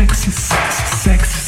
Sexy, sexy, sexy,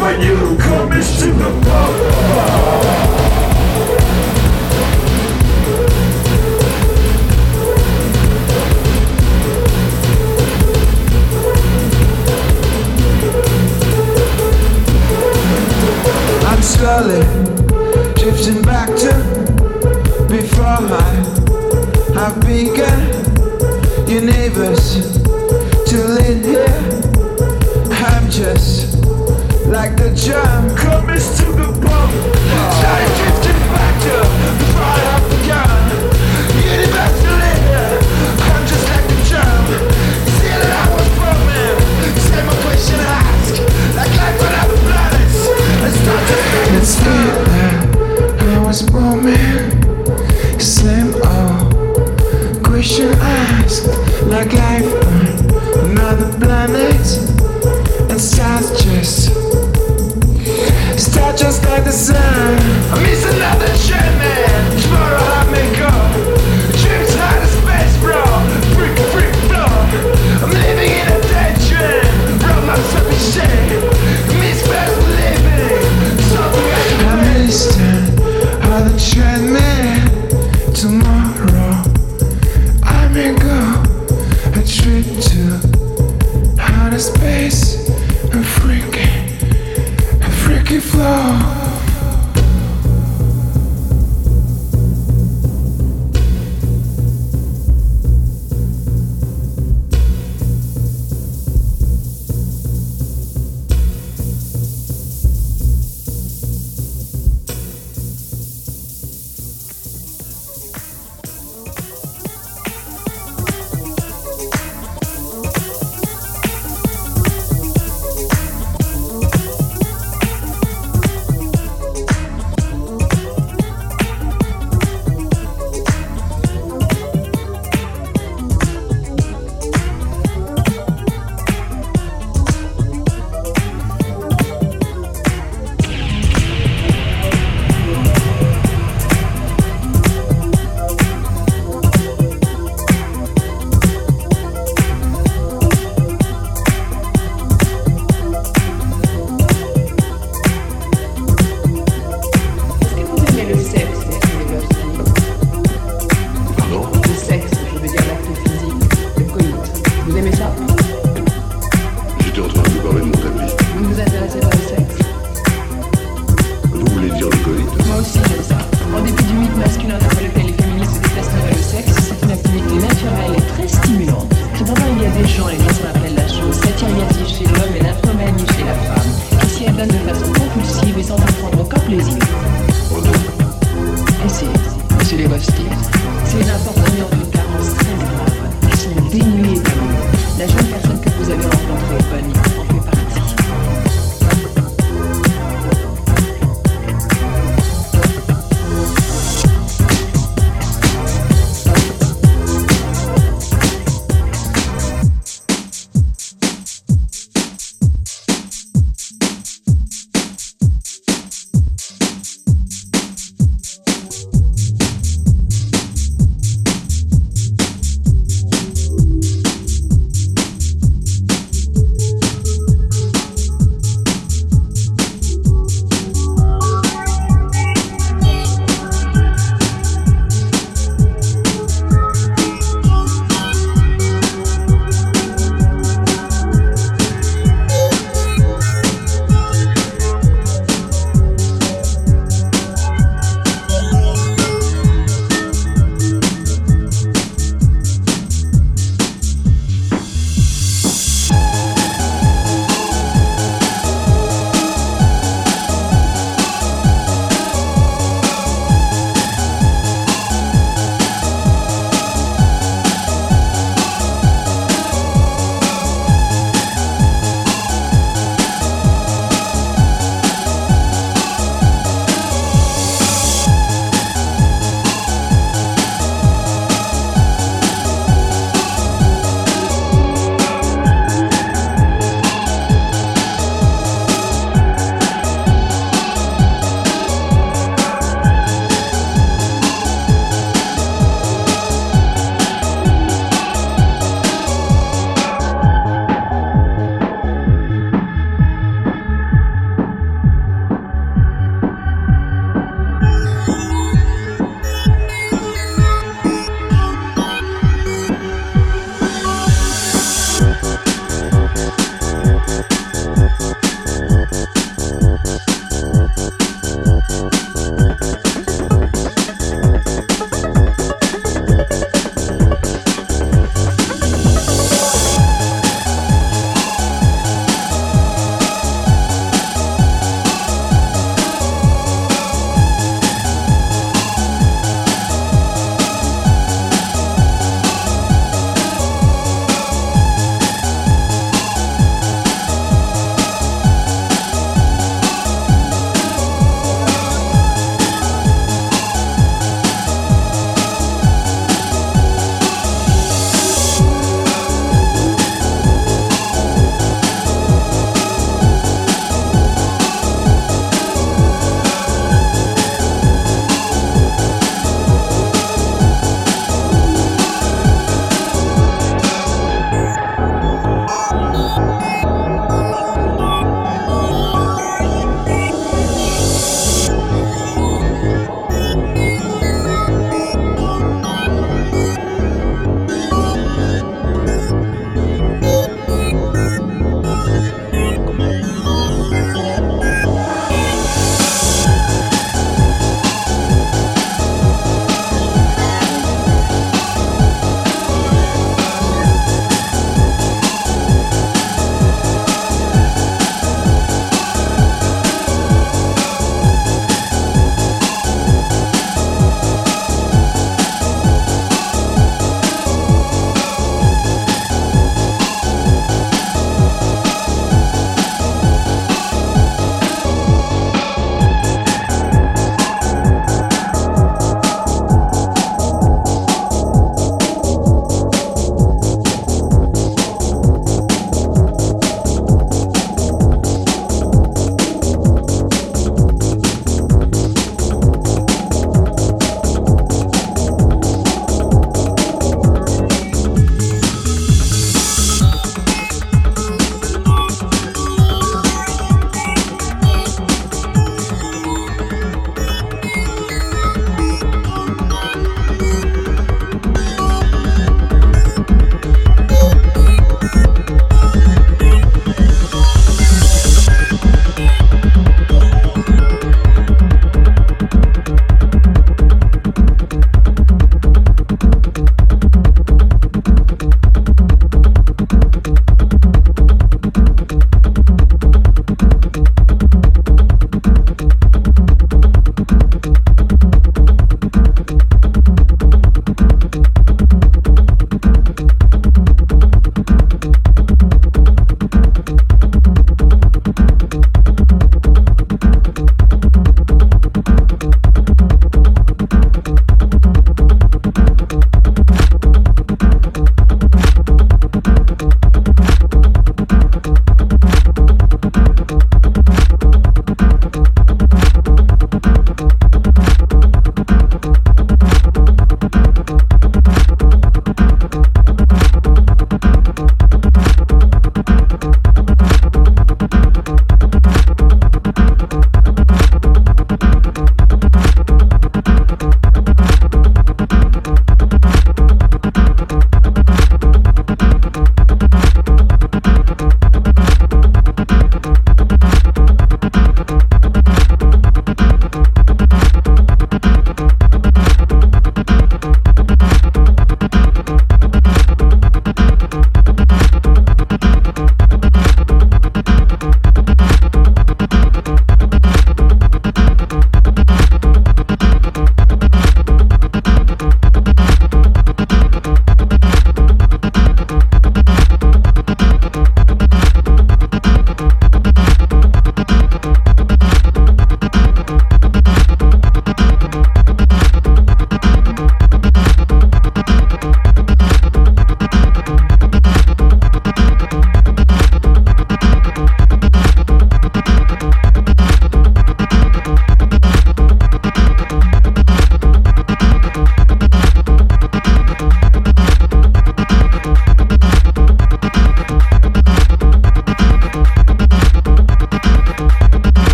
when you come into the power.